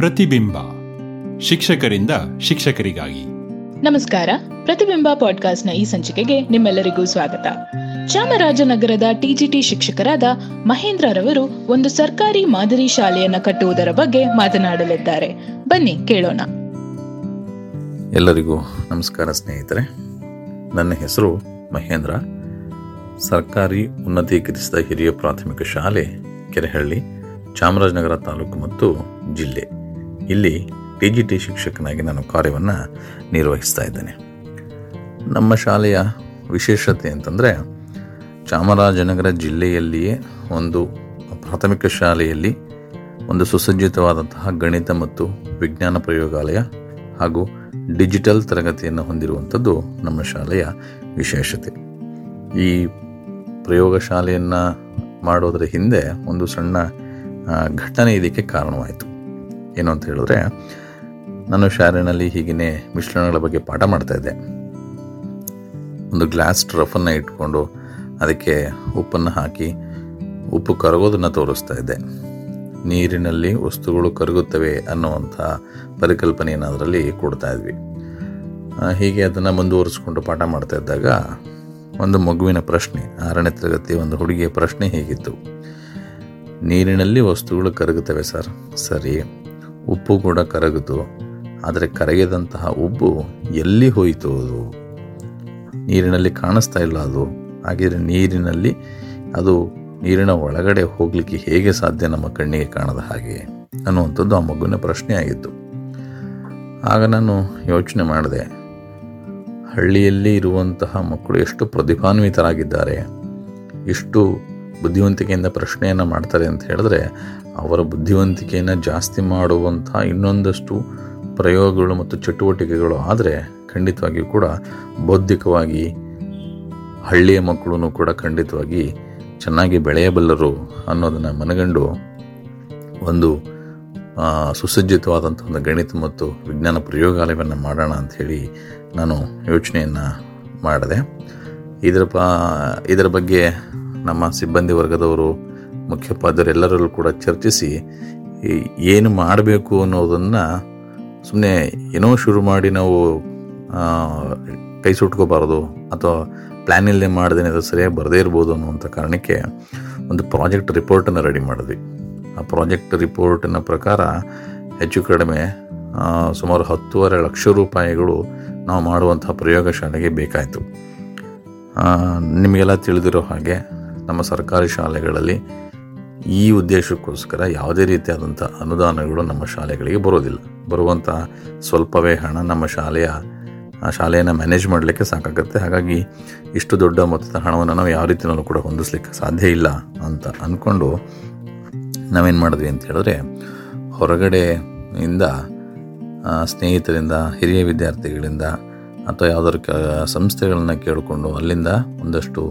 ಪ್ರತಿಬಿಂಬ. ಶಿಕ್ಷಕರಿಂದ ಶಿಕ್ಷಕರಿಗಾಗಿ. ನಮಸ್ಕಾರ. ಪ್ರತಿಬಿಂಬ ಪಾಡ್ಕಾಸ್ಟ್ನ ಈ ಸಂಚಿಕೆಗೆ ನಿಮ್ಮೆಲ್ಲರಿಗೂ ಸ್ವಾಗತ. ಚಾಮರಾಜನಗರದ ಟಿಜಿಟಿ ಶಿಕ್ಷಕರಾದ ಮಹೇಂದ್ರ ರವರು ಒಂದು ಸರ್ಕಾರಿ ಮಾದರಿ ಶಾಲೆಯನ್ನ ಕಟ್ಟುವುದರ ಬಗ್ಗೆ ಮಾತನಾಡಲಿದ್ದಾರೆ. ಬನ್ನಿ ಕೇಳೋಣ. ಎಲ್ಲರಿಗೂ ನಮಸ್ಕಾರ ಸ್ನೇಹಿತರೆ. ನನ್ನ ಹೆಸರು ಮಹೇಂದ್ರ. ಸರ್ಕಾರಿ ಉನ್ನತೀಕರಿಸಿದ ಹಿರಿಯ ಪ್ರಾಥಮಿಕ ಶಾಲೆ ಕೆರೆಹಳ್ಳಿ ಚಾಮರಾಜನಗರ ತಾಲೂಕು ಮತ್ತು ಜಿಲ್ಲೆ. ಇಲ್ಲಿ ಟಿ ಜಿ ಟಿ ಶಿಕ್ಷಕನಾಗಿ ನಾನು ಕಾರ್ಯವನ್ನು ನಿರ್ವಹಿಸ್ತಾ ಇದ್ದೇನೆ. ನಮ್ಮ ಶಾಲೆಯ ವಿಶೇಷತೆ ಅಂತಂದರೆ ಚಾಮರಾಜನಗರ ಜಿಲ್ಲೆಯಲ್ಲಿಯೇ ಒಂದು ಪ್ರಾಥಮಿಕ ಶಾಲೆಯಲ್ಲಿ ಒಂದು ಸುಸಜ್ಜಿತವಾದಂತಹ ಗಣಿತ ಮತ್ತು ವಿಜ್ಞಾನ ಪ್ರಯೋಗಾಲಯ ಹಾಗೂ ಡಿಜಿಟಲ್ ತರಗತಿಯನ್ನು ಹೊಂದಿರುವಂಥದ್ದು ನಮ್ಮ ಶಾಲೆಯ ವಿಶೇಷತೆ. ಈ ಪ್ರಯೋಗಶಾಲೆಯನ್ನು ಮಾಡೋದರ ಹಿಂದೆ ಒಂದು ಸಣ್ಣ ಘಟನೆ ಇದಕ್ಕೆ ಕಾರಣವಾಯಿತು. ಏನು ಅಂತ ಹೇಳಿದ್ರೆ, ನಾನು ಶಾಲೆಯಲ್ಲಿ ಹೀಗೇ ಮಿಶ್ರಣಗಳ ಬಗ್ಗೆ ಪಾಠ ಮಾಡ್ತಾ ಇದ್ದೆ. ಒಂದು ಗ್ಲಾಸ್ ಟ್ರಫನ್ನು ಇಟ್ಕೊಂಡು ಅದಕ್ಕೆ ಉಪ್ಪನ್ನು ಹಾಕಿ ಉಪ್ಪು ಕರಗೋದನ್ನು ತೋರಿಸ್ತಾ ಇದ್ದೆ. ನೀರಿನಲ್ಲಿ ವಸ್ತುಗಳು ಕರಗುತ್ತವೆ ಅನ್ನುವಂಥ ಪರಿಕಲ್ಪನೆಯನ್ನು ಅದರಲ್ಲಿ ಕೊಡ್ತಾ ಇದ್ವಿ. ಹೀಗೆ ಅದನ್ನು ಮುಂದುವರಿಸ್ಕೊಂಡು ಪಾಠ ಮಾಡ್ತಾ ಇದ್ದಾಗ ಒಂದು ಮಗುವಿನ ಪ್ರಶ್ನೆ, ಆರನೇ ತರಗತಿ ಒಂದು ಹುಡುಗಿಯ ಪ್ರಶ್ನೆ ಹೀಗಿತ್ತು. ನೀರಿನಲ್ಲಿ ವಸ್ತುಗಳು ಕರಗುತ್ತವೆ ಸರ್. ಸರಿ. ಉಪ್ಪು ಕೂಡ ಕರಗಿತು ಆದರೆ ಕರಗಿದಂತಹ ಉಪ್ಪು ಎಲ್ಲಿ ಹೋಯಿತು ಅದು? ನೀರಿನಲ್ಲಿ ಕಾಣಿಸ್ತಾ ಇಲ್ಲ ಅದು. ಹಾಗಿದ್ರೆ ನೀರಿನಲ್ಲಿ, ಅದು ನೀರಿನ ಒಳಗಡೆ ಹೋಗಲಿಕ್ಕೆ ಹೇಗೆ ಸಾಧ್ಯ ನಮ್ಮ ಕಣ್ಣಿಗೆ ಕಾಣದ ಹಾಗೆ ಅನ್ನುವಂಥದ್ದು ಆ ಮಗುವಿನ ಪ್ರಶ್ನೆ ಆಗಿತ್ತು. ಆಗ ನಾನು ಯೋಚನೆ ಮಾಡಿದೆ, ಹಳ್ಳಿಯಲ್ಲಿ ಇರುವಂತಹ ಮಕ್ಕಳು ಎಷ್ಟು ಪ್ರತಿಭಾನ್ವಿತರಾಗಿದ್ದಾರೆ, ಎಷ್ಟು ಬುದ್ಧಿವಂತಿಕೆಯಿಂದ ಪ್ರಶ್ನೆಯನ್ನು ಮಾಡ್ತಾರೆ ಅಂತ ಹೇಳಿದ್ರೆ, ಅವರ ಬುದ್ಧಿವಂತಿಕೆಯನ್ನು ಜಾಸ್ತಿ ಮಾಡುವಂಥ ಇನ್ನೊಂದಷ್ಟು ಪ್ರಯೋಗಗಳು ಮತ್ತು ಚಟುವಟಿಕೆಗಳು ಆದರೆ ಖಂಡಿತವಾಗಿಯೂ ಕೂಡ ಬೌದ್ಧಿಕವಾಗಿ ಹಳ್ಳಿಯ ಮಕ್ಕಳು ಕೂಡ ಖಂಡಿತವಾಗಿ ಚೆನ್ನಾಗಿ ಬೆಳೆಯಬಲ್ಲರು ಅನ್ನೋದನ್ನು ಮನಗಂಡು ಒಂದು ಸುಸಜ್ಜಿತವಾದಂಥ ಒಂದು ಗಣಿತ ಮತ್ತು ವಿಜ್ಞಾನ ಪ್ರಯೋಗಾಲಯವನ್ನು ಮಾಡೋಣ ಅಂಥೇಳಿ ನಾನು ಯೋಚನೆಯನ್ನು ಮಾಡಿದೆ, ಇದರ ಪ, ಇದರ ಬಗ್ಗೆ ನಮ್ಮ ಸಿಬ್ಬಂದಿ ವರ್ಗದವರು ಮುಖ್ಯೋಪಾಧ್ಯಾಯರೆಲ್ಲರಲ್ಲೂ ಕೂಡ ಚರ್ಚಿಸಿ ಏನು ಮಾಡಬೇಕು ಅನ್ನೋದನ್ನು ಸುಮ್ಮನೆ ಏನೋ ಶುರು ಮಾಡಿ ನಾವು ಕೈ ಸುಟ್ಕೋಬಾರ್ದು ಅಥವಾ ಪ್ಲ್ಯಾನ್ ಇಲ್ಲದೆ ಮಾಡ್ದೇನೆ ಅದು ಸರಿಯಾಗಿ ಬರದೇ ಇರ್ಬೋದು ಅನ್ನುವಂಥ ಕಾರಣಕ್ಕೆ ಒಂದು ಪ್ರಾಜೆಕ್ಟ್ ರಿಪೋರ್ಟನ್ನು ರೆಡಿ ಮಾಡಿದ್ವಿ. ಆ ಪ್ರಾಜೆಕ್ಟ್ ರಿಪೋರ್ಟಿನ ಪ್ರಕಾರ ಹೆಚ್ಚು ಕಡಿಮೆ ಸುಮಾರು ಹತ್ತುವರೆ ಲಕ್ಷ ರೂಪಾಯಿಗಳು ನಾವು ಮಾಡುವಂತಹ ಪ್ರಯೋಗಶಾಲೆಗೆ ಬೇಕಾಯಿತು. ನಿಮಗೆಲ್ಲ ತಿಳಿದಿರೋ ಹಾಗೆ ನಮ್ಮ ಸರ್ಕಾರಿ ಶಾಲೆಗಳಲ್ಲಿ ಈ ಉದ್ದೇಶಕ್ಕೋಸ್ಕರ ಯಾವುದೇ ರೀತಿಯಾದಂಥ ಅನುದಾನಗಳು ನಮ್ಮ ಶಾಲೆಗಳಿಗೆ ಬರೋದಿಲ್ಲ. ಬರುವಂಥ ಸ್ವಲ್ಪವೇ ಹಣ ನಮ್ಮ ಶಾಲೆಯ, ಆ ಶಾಲೆಯನ್ನು ಮ್ಯಾನೇಜ್ ಮಾಡಲಿಕ್ಕೆ ಸಾಕಾಗುತ್ತೆ. ಹಾಗಾಗಿ ಇಷ್ಟು ದೊಡ್ಡ ಮೊತ್ತದ ಹಣವನ್ನು ನಾವು ಯಾವ ರೀತಿಯಲ್ಲೂ ಕೂಡ ಹೊಂದಿಸ್ಲಿಕ್ಕೆ ಸಾಧ್ಯ ಇಲ್ಲ ಅಂತ ಅಂದ್ಕೊಂಡು ನಾವೇನು ಮಾಡಿದ್ವಿ ಅಂತ ಹೇಳಿದ್ರೆ, ಹೊರಗಡೆಯಿಂದ ಸ್ನೇಹಿತರಿಂದ, ಹಿರಿಯ ವಿದ್ಯಾರ್ಥಿಗಳಿಂದ ಅಥವಾ ಯಾವುದಾದ್ರು ಕ, ಸಂಸ್ಥೆಗಳನ್ನ ಕೇಳಿಕೊಂಡು ಅಲ್ಲಿಂದ ಒಂದಷ್ಟು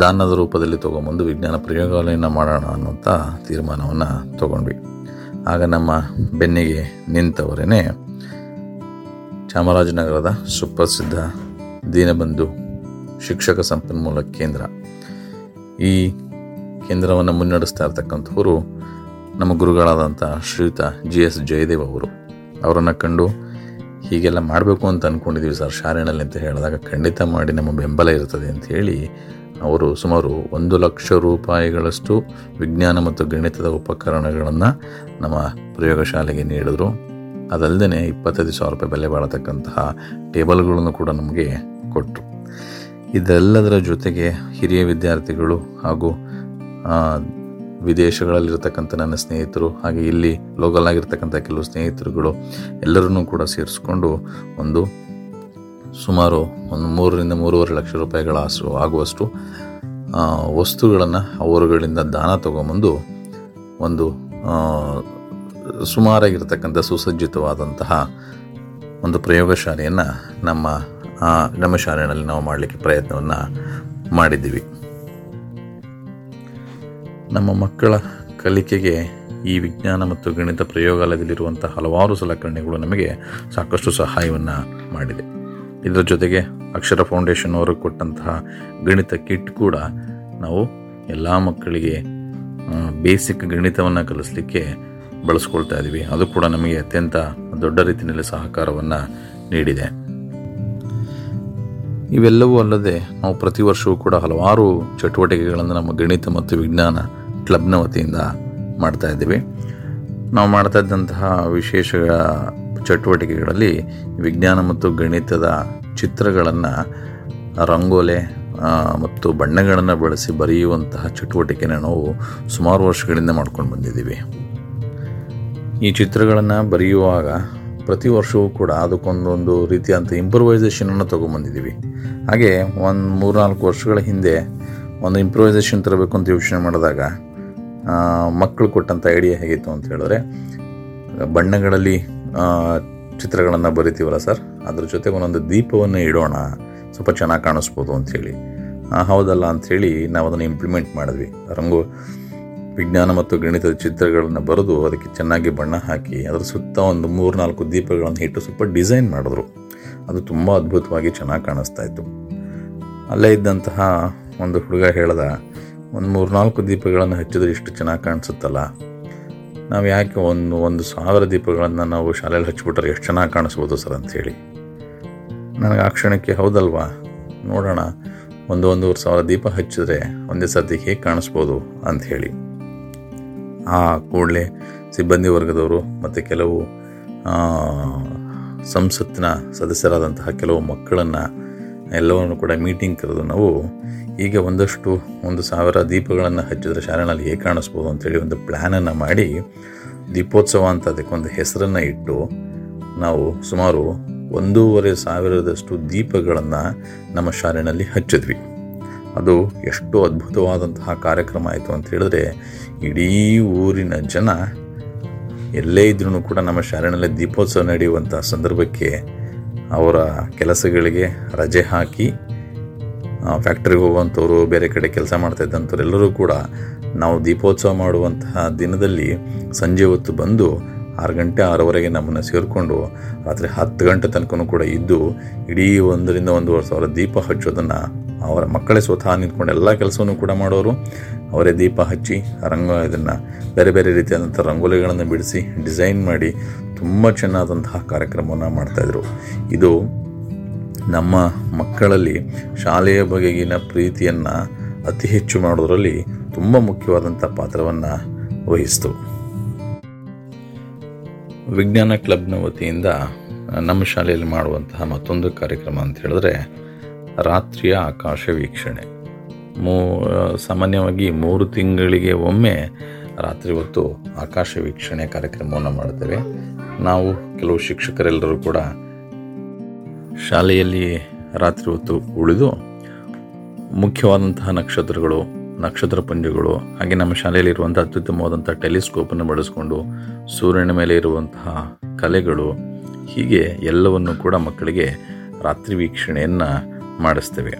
ದಾನದ ರೂಪದಲ್ಲಿ ತೊಗೊಂಬಂದು ವಿಜ್ಞಾನ ಪ್ರಯೋಗಾಲಯನ ಮಾಡೋಣ ಅನ್ನುವಂಥ ತೀರ್ಮಾನವನ್ನು ತಗೊಂಡ್ವಿ. ಆಗ ನಮ್ಮ ಬೆನ್ನಿಗೆ ನಿಂತವರೇ ಚಾಮರಾಜನಗರದ ಸುಪ್ರಸಿದ್ಧ ದೀನಬಂಧು ಶಿಕ್ಷಕ ಸಂಪನ್ಮೂಲ ಕೇಂದ್ರ. ಈ ಕೇಂದ್ರವನ್ನು ಮುನ್ನಡೆಸ್ತಾ ಇರ್ತಕ್ಕಂಥವರು ನಮ್ಮ ಗುರುಗಳಾದಂಥ ಶ್ರೀಯುತ ಜಿ ಎಸ್ ಜಯದೇವ್ ಅವರು. ಅವರನ್ನು ಕಂಡು ಹೀಗೆಲ್ಲ ಮಾಡಬೇಕು ಅಂತ ಅಂದ್ಕೊಂಡಿದ್ದೀವಿ ಸರ್, ಶಾಲೆಯಲ್ಲಿ ಅಂತ ಹೇಳಿದಾಗ ಖಂಡಿತ ಮಾಡಿ, ನಮ್ಮ ಬೆಂಬಲ ಇರ್ತದೆ ಅಂತ ಹೇಳಿ ಅವರು ಸುಮಾರು ಒಂದು ಲಕ್ಷ ರೂಪಾಯಿಗಳಷ್ಟು ವಿಜ್ಞಾನ ಮತ್ತು ಗಣಿತದ ಉಪಕರಣಗಳನ್ನು ನಮ್ಮ ಪ್ರಯೋಗಶಾಲೆಗೆ ನೀಡಿದರು. ಅದಲ್ಲದೆ ಇಪ್ಪತ್ತೈದು ಸಾವಿರ ರೂಪಾಯಿ ಬೆಲೆ ಬಾಳತಕ್ಕಂತಹ ಟೇಬಲ್ಗಳನ್ನು ಕೂಡ ನಮಗೆ ಕೊಟ್ಟರು ಇದೆಲ್ಲದರ ಜೊತೆಗೆ ಹಿರಿಯ ವಿದ್ಯಾರ್ಥಿಗಳು ಹಾಗೂ ವಿದೇಶಗಳಲ್ಲಿರ್ತಕ್ಕಂಥ ನನ್ನ ಸ್ನೇಹಿತರು ಹಾಗೆ ಇಲ್ಲಿ ಲೋಕಲ್ ಆಗಿರ್ತಕ್ಕಂಥ ಕೆಲವು ಸ್ನೇಹಿತರುಗಳು ಎಲ್ಲರನ್ನೂ ಕೂಡ ಸೇರಿಸ್ಕೊಂಡು ಒಂದು ಸುಮಾರು ಒಂದು ಮೂರರಿಂದ ಮೂರುವರೆ ಲಕ್ಷ ರೂಪಾಯಿಗಳ ಆಗುವಷ್ಟು ವಸ್ತುಗಳನ್ನು ಅವರುಗಳಿಂದ ದಾನ ತಗೊಂಬಂದು ಒಂದು ಸುಮಾರಾಗಿರ್ತಕ್ಕಂಥ ಸುಸಜ್ಜಿತವಾದಂತಹ ಒಂದು ಪ್ರಯೋಗಶಾಲೆಯನ್ನು ನಮ್ಮ ನಮ್ಮ ಶಾಲೆಯಲ್ಲಿ ನಾವು ಮಾಡಲಿಕ್ಕೆ ಪ್ರಯತ್ನವನ್ನು ಮಾಡಿದ್ದೀವಿ. ನಮ್ಮ ಮಕ್ಕಳ ಕಲಿಕೆಗೆ ಈ ವಿಜ್ಞಾನ ಮತ್ತು ಗಣಿತ ಪ್ರಯೋಗಾಲಯದಲ್ಲಿರುವಂಥ ಹಲವಾರು ಸಲಕರಣೆಗಳು ನಮಗೆ ಸಾಕಷ್ಟು ಸಹಾಯವನ್ನು ಮಾಡಿದೆ. ಇದರ ಜೊತೆಗೆ ಅಕ್ಷರ ಫೌಂಡೇಶನ್ ಅವರು ಕೊಟ್ಟಂತಹ ಗಣಿತ ಕಿಟ್ ಕೂಡ ನಾವು ಎಲ್ಲ ಮಕ್ಕಳಿಗೆ ಬೇಸಿಕ್ ಗಣಿತವನ್ನು ಕಲಿಸ್ಲಿಕ್ಕೆ ಬಳಸ್ಕೊಳ್ತಾ ಇದ್ದೀವಿ ಅದು ಕೂಡ ನಮಗೆ ಅತ್ಯಂತ ದೊಡ್ಡ ರೀತಿಯಲ್ಲಿ ಸಹಕಾರವನ್ನು ನೀಡಿದೆ. ಇವೆಲ್ಲವೂ ಅಲ್ಲದೆ ನಾವು ಪ್ರತಿ ವರ್ಷವೂ ಕೂಡ ಹಲವಾರು ಚಟುವಟಿಕೆಗಳನ್ನು ನಮ್ಮ ಗಣಿತ ಮತ್ತು ವಿಜ್ಞಾನ ಕ್ಲಬ್ನ ವತಿಯಿಂದ ಮಾಡ್ತಾ ಇದ್ದೀವಿ. ನಾವು ಮಾಡ್ತಾ ಇದ್ದಂತಹ ವಿಶೇಷ ಚಟುವಟಿಕೆಗಳಲ್ಲಿ ವಿಜ್ಞಾನ ಮತ್ತು ಗಣಿತದ ಚಿತ್ರಗಳನ್ನು ರಂಗೋಲೆ ಮತ್ತು ಬಣ್ಣಗಳನ್ನು ಬಳಸಿ ಬರೆಯುವಂತಹ ಚಟುವಟಿಕೆನ ನಾವು ಸುಮಾರು ವರ್ಷಗಳಿಂದ ಮಾಡ್ಕೊಂಡು ಬಂದಿದ್ದೀವಿ. ಈ ಚಿತ್ರಗಳನ್ನು ಬರೆಯುವಾಗ ಪ್ರತಿ ವರ್ಷವೂ ಕೂಡ ಅದಕ್ಕೊಂದೊಂದು ರೀತಿಯಾದಂಥ ಇಂಪ್ರೂವೈಸೇಷನನ್ನು ತೊಗೊಂಬಂದಿದ್ದೀವಿ ಹಾಗೆ ಒಂದು ಮೂರ್ನಾಲ್ಕು ವರ್ಷಗಳ ಹಿಂದೆ ಒಂದು ಇಂಪ್ರೂವೈಸೇಷನ್ ತರಬೇಕು ಅಂತ ಯೋಚನೆ ಮಾಡಿದಾಗ ಮಕ್ಕಳು ಕೊಟ್ಟಂಥ ಐಡಿಯಾ ಹೇಗಿತ್ತು ಅಂತ ಹೇಳಿದ್ರೆ, ಬಣ್ಣಗಳಲ್ಲಿ ಚಿತ್ರಗಳನ್ನು ಬರಿತೀವಲ್ಲ ಸರ್? ಅದ್ರ ಜೊತೆಗೆ ಒಂದೊಂದು ದೀಪವನ್ನು ಇಡೋಣ. ಸ್ವಲ್ಪ ಚೆನ್ನಾಗಿ ಕಾಣಿಸ್ಬೋದು ಅಂಥೇಳಿ ಹೌದಲ್ಲ ಅಂಥೇಳಿ ನಾವು ಅದನ್ನು ಇಂಪ್ಲಿಮೆಂಟ್ ಮಾಡಿದ್ವಿ. ರಂಗೋ, ವಿಜ್ಞಾನ ಮತ್ತು ಗಣಿತದ ಚಿತ್ರಗಳನ್ನು ಬರೆದು ಅದಕ್ಕೆ ಚೆನ್ನಾಗಿ ಬಣ್ಣ ಹಾಕಿ ಅದರ ಸುತ್ತ ಒಂದು ಮೂರು ನಾಲ್ಕು ದೀಪಗಳನ್ನು ಇಟ್ಟು ಸ್ವಲ್ಪ ಡಿಸೈನ್ ಮಾಡಿದ್ರು. ಅದು ತುಂಬ ಅದ್ಭುತವಾಗಿ ಚೆನ್ನಾಗಿ ಕಾಣಿಸ್ತಾ ಇತ್ತು. ಅಲ್ಲೇ ಇದ್ದಂತಹ ಒಂದು ಹುಡುಗ ಹೇಳ್ದ, ಒಂದು ಮೂರು ನಾಲ್ಕು ದೀಪಗಳನ್ನು ಹಚ್ಚಿದ್ರೆ ಇಷ್ಟು ಚೆನ್ನಾಗಿ ಕಾಣಿಸುತ್ತಲ್ಲ? ನಾವು ಯಾಕೆ ಒಂದು ಒಂದು ಸಾವಿರ ದೀಪಗಳನ್ನು ನಾವು ಶಾಲೆಯಲ್ಲಿ ಹಚ್ಚಿಬಿಟ್ರೆ ಎಷ್ಟು ಚೆನ್ನಾಗಿ ಕಾಣಿಸ್ಬೋದು ಸರ್ ಅಂಥೇಳಿ ನನಗೆ ಆ ಕ್ಷಣಕ್ಕೆ ಹೌದಲ್ವಾ? ನೋಡೋಣ, ಒಂದು, ಒಂದೂವರೆ ಸಾವಿರ ದೀಪ ಹಚ್ಚಿದ್ರೆ ಒಂದೇ ಸರ್ತಿ ಹೇಗೆ ಕಾಣಿಸ್ಬೋದು ಅಂಥೇಳಿ ಆ ಕೂಡಲೇ ಸಿಬ್ಬಂದಿ ವರ್ಗದವರು ಮತ್ತು ಕೆಲವು ಸಂಸತ್ತಿನ ಸದಸ್ಯರಾದಂತಹ ಕೆಲವು ಮಕ್ಕಳನ್ನು ಎಲ್ಲವನ್ನು ಕೂಡ ಮೀಟಿಂಗ್ ಕರೆದು ನಾವು ಈಗ ಒಂದಷ್ಟು ಒಂದು ಸಾವಿರ ದೀಪಗಳನ್ನು ಹಚ್ಚಿದ್ರೆ ಶಾಲೆಯಲ್ಲಿ ಹೇಗೆ ಕಾಣಿಸ್ಬೋದು ಅಂತೇಳಿ ಒಂದು ಪ್ಲ್ಯಾನನ್ನು ಮಾಡಿ ದೀಪೋತ್ಸವ ಅಂತ ಅದಕ್ಕೊಂದು ಹೆಸರನ್ನು ಇಟ್ಟು ನಾವು ಸುಮಾರು ಒಂದೂವರೆ ಸಾವಿರದಷ್ಟು ದೀಪಗಳನ್ನು ನಮ್ಮ ಶಾಲೆಯಲ್ಲಿ ಹಚ್ಚಿದ್ವಿ. ಅದು ಎಷ್ಟು ಅದ್ಭುತವಾದಂತಹ ಕಾರ್ಯಕ್ರಮ ಆಯಿತು ಅಂತ ಹೇಳಿದ್ರೆ ಇಡೀ ಊರಿನ ಜನ ಎಲ್ಲೇ ಇದ್ರೂ ಕೂಡ ನಮ್ಮ ಶಾಲೆಯಲ್ಲಿ ದೀಪೋತ್ಸವ ನಡೆಯುವಂಥ ಸಂದರ್ಭಕ್ಕೆ ಅವರ ಕೆಲಸಗಳಿಗೆ ರಜೆ ಹಾಕಿ ಫ್ಯಾಕ್ಟ್ರಿಗೆ ಹೋಗುವಂಥವ್ರು, ಬೇರೆ ಕಡೆ ಕೆಲಸ ಮಾಡ್ತಾ ಎಲ್ಲರೂ ಕೂಡ ನಾವು ದೀಪೋತ್ಸವ ಮಾಡುವಂತಹ ದಿನದಲ್ಲಿ ಸಂಜೆ ಹೊತ್ತು ಬಂದು ಆರು ಗಂಟೆ ಆರೂವರೆಗೆ ನಮ್ಮನ್ನು ಸೇರಿಕೊಂಡು ರಾತ್ರಿ ಹತ್ತು ಗಂಟೆ ತನಕ ಕೂಡ ಇದ್ದು ಇಡೀ ಒಂದರಿಂದ ಒಂದೂವರೆ ಸಾವಿರ ದೀಪ ಹಚ್ಚೋದನ್ನು ಅವರ ಮಕ್ಕಳೇ ಸ್ವತಃ ನಿಂತ್ಕೊಂಡು ಎಲ್ಲ ಕೆಲಸವನ್ನು ಕೂಡ ಮಾಡೋರು. ಅವರೇ ದೀಪ ಹಚ್ಚಿ ರಂಗ ಇದನ್ನು ಬೇರೆ ಬೇರೆ ರೀತಿಯಾದಂಥ ರಂಗೋಲಿಗಳನ್ನು ಬಿಡಿಸಿ, ಡಿಸೈನ್ ಮಾಡಿ ತುಂಬ ಚೆನ್ನಾದಂತಹ ಕಾರ್ಯಕ್ರಮವನ್ನು ಮಾಡ್ತಾಯಿದ್ರು ಇದು ನಮ್ಮ ಮಕ್ಕಳಲ್ಲಿ ಶಾಲೆಯ ಬಗೆಗಿನ ಪ್ರೀತಿಯನ್ನು ಅತಿ ಹೆಚ್ಚು ಮಾಡೋದರಲ್ಲಿ ತುಂಬ ಮುಖ್ಯವಾದಂಥ ಪಾತ್ರವನ್ನು ವಹಿಸ್ತು. ವಿಜ್ಞಾನ ಕ್ಲಬ್ನ ವತಿಯಿಂದ ನಮ್ಮ ಶಾಲೆಯಲ್ಲಿ ಮಾಡುವಂತಹ ಮತ್ತೊಂದು ಕಾರ್ಯಕ್ರಮ ಅಂತ ಹೇಳಿದ್ರೆ, ರಾತ್ರಿಯ ಆಕಾಶ ವೀಕ್ಷಣೆ. ಮೂ ಸಾಮಾನ್ಯವಾಗಿ ಮೂರು ತಿಂಗಳಿಗೆ ಒಮ್ಮೆ ರಾತ್ರಿ ಹೊತ್ತು ಆಕಾಶ ವೀಕ್ಷಣೆ ಕಾರ್ಯಕ್ರಮವನ್ನು ಮಾಡ್ತೇವೆ ನಾವು ಕೆಲವು ಶಿಕ್ಷಕರೆಲ್ಲರೂ ಕೂಡ ಶಾಲೆಯಲ್ಲಿ ರಾತ್ರಿ ಹೊತ್ತು ಉಳಿದು, ಮುಖ್ಯವಾದಂತಹ ನಕ್ಷತ್ರಗಳು ನಕ್ಷತ್ರ ಪುಂಜಗಳು, ಹಾಗೆ ನಮ್ಮ ಶಾಲೆಯಲ್ಲಿರುವಂಥ ಅತ್ಯುತ್ತಮವಾದಂಥ ಟೆಲಿಸ್ಕೋಪನ್ನು ಬಳಸಿಕೊಂಡು ಸೂರ್ಯನ ಮೇಲೆ ಇರುವಂತಹ ಕಲೆಗಳು, ಹೀಗೆ ಎಲ್ಲವನ್ನು ಕೂಡ ಮಕ್ಕಳಿಗೆ ರಾತ್ರಿ ವೀಕ್ಷಣೆಯನ್ನು ಮಾಡಿಸ್ತೇವೆ.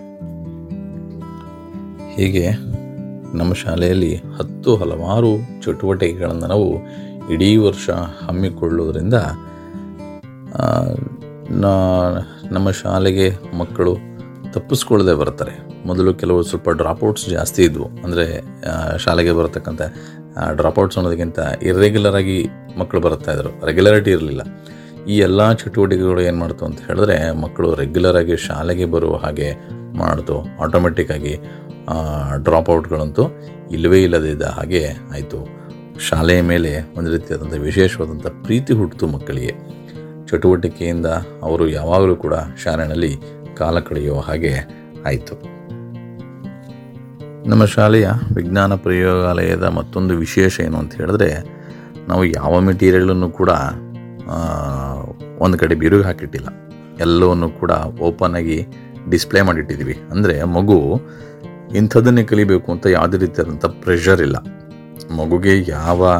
ಹೀಗೆ ನಮ್ಮ ಶಾಲೆಯಲ್ಲಿ ಹತ್ತು ಹಲವಾರು ಚಟುವಟಿಕೆಗಳನ್ನು ನಾವು ಇಡೀ ವರ್ಷ ಹಮ್ಮಿಕೊಳ್ಳುವುದರಿಂದ ನಮ್ಮ ಶಾಲೆಗೆ ಮಕ್ಕಳು ತಪ್ಪಿಸ್ಕೊಳ್ಳದೆ ಬರ್ತಾರೆ ಮೊದಲು ಕೆಲವು ಸ್ವಲ್ಪ ಡ್ರಾಪ್ಔಟ್ಸ್ ಜಾಸ್ತಿ ಇದ್ವು. ಅಂದರೆ ಶಾಲೆಗೆ ಬರತಕ್ಕಂಥ ಡ್ರಾಪ್ಔಟ್ಸ್ ಅನ್ನೋದಕ್ಕಿಂತ ಇರ್ರೆಗ್ಯುಲರ್ ಆಗಿ ಮಕ್ಕಳು ಬರ್ತಾ ಇದ್ರು. ರೆಗ್ಯುಲಾರಿಟಿ ಇರಲಿಲ್ಲ. ಈ ಎಲ್ಲ ಚಟುವಟಿಕೆಗಳು ಏನು ಮಾಡ್ತು ಅಂತ ಹೇಳಿದ್ರೆ ಮಕ್ಕಳು ರೆಗ್ಯುಲರ್ ಆಗಿ ಶಾಲೆಗೆ ಬರುವ ಹಾಗೆ ಮಾಡ್ತು. ಆಟೋಮೆಟಿಕ್ ಆಗಿ ಡ್ರಾಪ್ಔಟ್ಗಳಂತೂ ಇಲ್ಲವೇ ಇಲ್ಲದಿದ್ದ ಹಾಗೆ ಆಯಿತು. ಶಾಲೆಯ ಮೇಲೆ ಒಂದು ರೀತಿಯಾದಂಥ ವಿಶೇಷವಾದಂಥ ಪ್ರೀತಿ ಹುಟ್ಟಿತು ಮಕ್ಕಳಿಗೆ. ಚಟುವಟಿಕೆಯಿಂದ ಅವರು ಯಾವಾಗಲೂ ಕೂಡ ಶಾಲೆಯಲ್ಲಿ ಕಾಲ ಕಳೆಯುವ ಹಾಗೆ ಆಯಿತು. ನಮ್ಮ ಶಾಲೆಯ ವಿಜ್ಞಾನ ಪ್ರಯೋಗಾಲಯದ ಮತ್ತೊಂದು ವಿಶೇಷ ಏನು ಅಂತ ಹೇಳಿದ್ರೆ, ನಾವು ಯಾವ ಮೆಟೀರಿಯಲನ್ನು ಕೂಡ ಒಂದು ಕಡೆ ಬಿರುಗೆ ಹಾಕಿಟ್ಟಿಲ್ಲ. ಎಲ್ಲವನ್ನು ಕೂಡ ಓಪನ್ ಆಗಿ ಡಿಸ್ಪ್ಲೇ ಮಾಡಿಟ್ಟಿದ್ದೀವಿ. ಅಂದರೆ ಮಗು ಇಂಥದ್ದನ್ನೇ ಕಲಿಬೇಕು ಅಂತ ಯಾವುದೇ ರೀತಿಯಾದಂಥ ಪ್ರೆಷರ್ ಇಲ್ಲ. ಮಗುಗೆ ಯಾವ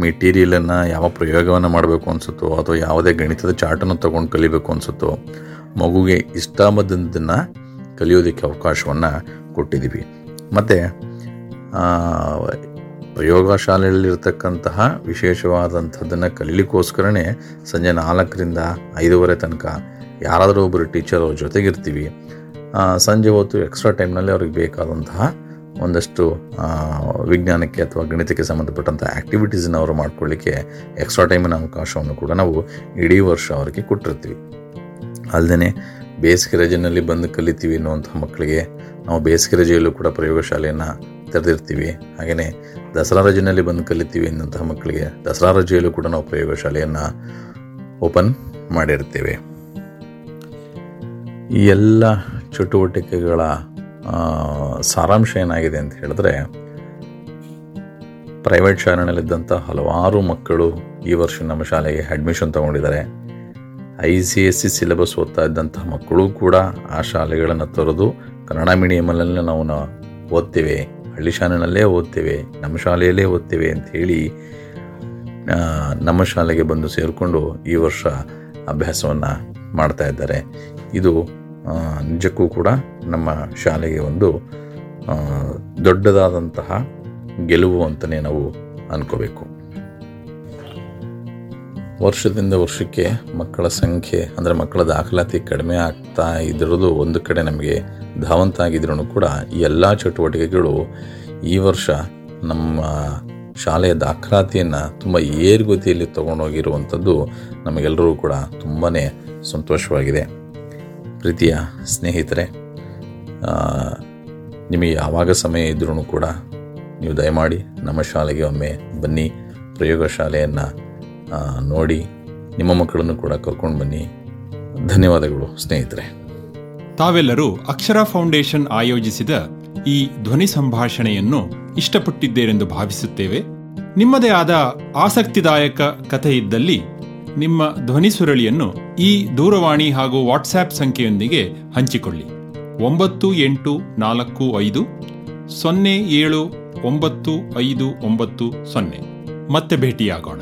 ಮೆಟೀರಿಯಲನ್ನು, ಯಾವ ಪ್ರಯೋಗವನ್ನು ಮಾಡಬೇಕು ಅನಿಸುತ್ತೋ, ಅಥವಾ ಯಾವುದೇ ಗಣಿತದ ಚಾರ್ಟನ್ನು ತೊಗೊಂಡು ಕಲಿಬೇಕು ಅನಿಸುತ್ತೋ, ಮಗುಗೆ ಇಷ್ಟ ಬಂದದ್ದನ್ನು ಕಲಿಯೋದಕ್ಕೆ ಅವಕಾಶವನ್ನು ಕೊಟ್ಟಿದ್ದೀವಿ. ಮತ್ತು ಪ್ರಯೋಗಶಾಲೆಯಲ್ಲಿರ್ತಕ್ಕಂತಹ ವಿಶೇಷವಾದಂಥದ್ದನ್ನು ಕಲೀಲಿಕ್ಕೋಸ್ಕರನೇ ಸಂಜೆ ನಾಲ್ಕರಿಂದ ಐದುವರೆ ತನಕ ಯಾರಾದರೂ ಒಬ್ಬರು ಟೀಚರ್ ಅವ್ರ ಜೊತೆಗಿರ್ತೀವಿ. ಸಂಜೆ ಹೊತ್ತು ಎಕ್ಸ್ಟ್ರಾ ಟೈಮ್ನಲ್ಲಿ ಅವ್ರಿಗೆ ಬೇಕಾದಂತಹ ಒಂದಷ್ಟು ವಿಜ್ಞಾನಕ್ಕೆ ಅಥವಾ ಗಣಿತಕ್ಕೆ ಸಂಬಂಧಪಟ್ಟಂಥ ಆ್ಯಕ್ಟಿವಿಟೀಸನ್ನ ಅವರು ಮಾಡ್ಕೊಳ್ಳಿಕ್ಕೆ ಎಕ್ಸ್ಟ್ರಾ ಟೈಮಿನ ಅವಕಾಶವನ್ನು ಕೂಡ ನಾವು ಇಡೀ ವರ್ಷ ಅವರಿಗೆ ಕೊಟ್ಟಿರ್ತೀವಿ. ಅಲ್ಲದೆ ಬೇಸಿಗೆ ರಜೆನಲ್ಲಿ ಬಂದು ಕಲಿತೀವಿ ಅನ್ನುವಂಥ ಮಕ್ಕಳಿಗೆ ನಾವು ಬೇಸಿಗೆ ರಜೆಯಲ್ಲೂ ಕೂಡ ಪ್ರಯೋಗಶಾಲೆಯನ್ನು ತೆರೆದಿರ್ತೀವಿ. ಹಾಗೆಯೇ ದಸರಾ ರಜೆಯಲ್ಲಿ ಬಂದು ಕಲಿತೀವಿ ಎಂದಂತಹ ಮಕ್ಕಳಿಗೆ ದಸರಾ ರಜೆಯಲ್ಲೂ ಕೂಡ ನಾವು ಪ್ರಯೋಗಶಾಲೆಯನ್ನು ಓಪನ್ ಮಾಡಿರ್ತೇವೆ. ಈ ಎಲ್ಲ ಚಟುವಟಿಕೆಗಳ ಸಾರಾಂಶ ಏನಾಗಿದೆ ಅಂತ ಹೇಳಿದ್ರೆ, ಪ್ರೈವೇಟ್ ಶಾಲೆಯಲ್ಲಿದ್ದಂಥ ಹಲವಾರು ಮಕ್ಕಳು ಈ ವರ್ಷ ನಮ್ಮ ಶಾಲೆಗೆ ಅಡ್ಮಿಷನ್ ತಗೊಂಡಿದ್ದಾರೆ. I C S C syllabus ಓದ್ತಾ ಇದ್ದಂತಹ ಮಕ್ಕಳು ಕೂಡ ಆ ಶಾಲೆಗಳನ್ನು ತೊರೆದು ಕನ್ನಡ ಮೀಡಿಯಮಲ್ಲೇ ನಾವು ಓದ್ತೇವೆ. ಹಳ್ಳಿ ಶಾಲೆನಲ್ಲೇ ಓದ್ತೇವೆ. ನಮ್ಮ ಶಾಲೆಯಲ್ಲೇ ಓದ್ತೇವೆ ಅಂತ ಹೇಳಿ ನಮ್ಮ ಶಾಲೆಗೆ ಬಂದು ಸೇರಿಕೊಂಡು ಈ ವರ್ಷ ಅಭ್ಯಾಸವನ್ನು ಮಾಡ್ತಾ ಇದ್ದಾರೆ. ಇದು ನಿಜಕ್ಕೂ ಕೂಡ ನಮ್ಮ ಶಾಲೆಗೆ ಒಂದು ದೊಡ್ಡದಾದಂತಹ ಗೆಲುವು ಅಂತಲೇ ನಾವು ಅನ್ಕೋಬೇಕು. ವರ್ಷದಿಂದ ವರ್ಷಕ್ಕೆ ಮಕ್ಕಳ ಸಂಖ್ಯೆ, ಅಂದರೆ ಮಕ್ಕಳ ದಾಖಲಾತಿ ಕಡಿಮೆ ಆಗ್ತಾ ಇದ್ದಿರೋದು ಒಂದು ಕಡೆ ನಮಗೆ ಧಾವಂತ ಆಗಿದ್ರೂ ಕೂಡ ಈ ಎಲ್ಲ ಚಟುವಟಿಕೆಗಳು ಈ ವರ್ಷ ನಮ್ಮ ಶಾಲೆಯ ದಾಖಲಾತಿಯನ್ನು ತುಂಬ ಏರುಗತಿಯಲ್ಲಿ ತಗೊಂಡೋಗಿರುವಂಥದ್ದು ನಮಗೆಲ್ಲರೂ ಕೂಡ ತುಂಬಾ ಸಂತೋಷವಾಗಿದೆ. ಪ್ರೀತಿಯ ಸ್ನೇಹಿತರೆ ನಿಮಗೆ ಯಾವಾಗ ಸಮಯ ಇದ್ರೂ ಕೂಡ ನೀವು ದಯಮಾಡಿ ನಮ್ಮ ಶಾಲೆಗೆ ಒಮ್ಮೆ ಬನ್ನಿ. ಪ್ರಯೋಗ ಶಾಲೆಯನ್ನು ನೋಡಿ, ನಿಮ್ಮ ಮಕ್ಕಳನ್ನು ಕೂಡ ಕರ್ಕೊಂಡು ಬನ್ನಿ. ಧನ್ಯವಾದಗಳು, ಸ್ನೇಹಿತರೆ. ತಾವೆಲ್ಲರೂ ಅಕ್ಷರ ಫೌಂಡೇಶನ್ ಆಯೋಜಿಸಿದ ಈ ಧ್ವನಿ ಸಂಭಾಷಣೆಯನ್ನು ಇಷ್ಟಪಟ್ಟಿದ್ದೇರೆಂದು ಭಾವಿಸುತ್ತೇವೆ. ನಿಮ್ಮದೇ ಆದ ಆಸಕ್ತಿದಾಯಕ ಕಥೆ ಇದ್ದಲ್ಲಿ ನಿಮ್ಮ ಧ್ವನಿ ಸುರಳಿಯನ್ನು ಈ ದೂರವಾಣಿ ಹಾಗೂ ವಾಟ್ಸ್ಆ್ಯಪ್ ಸಂಖ್ಯೆಯೊಂದಿಗೆ ಹಂಚಿಕೊಳ್ಳಿ. ಒಂಬತ್ತು ಎಂಟು ನಾಲ್ಕು ಐದು ಸೊನ್ನೆ ಏಳು ಒಂಬತ್ತು ಐದು ಒಂಬತ್ತು ಸೊನ್ನೆ. ಮತ್ತೆ ಭೇಟಿಯಾಗೋಣ.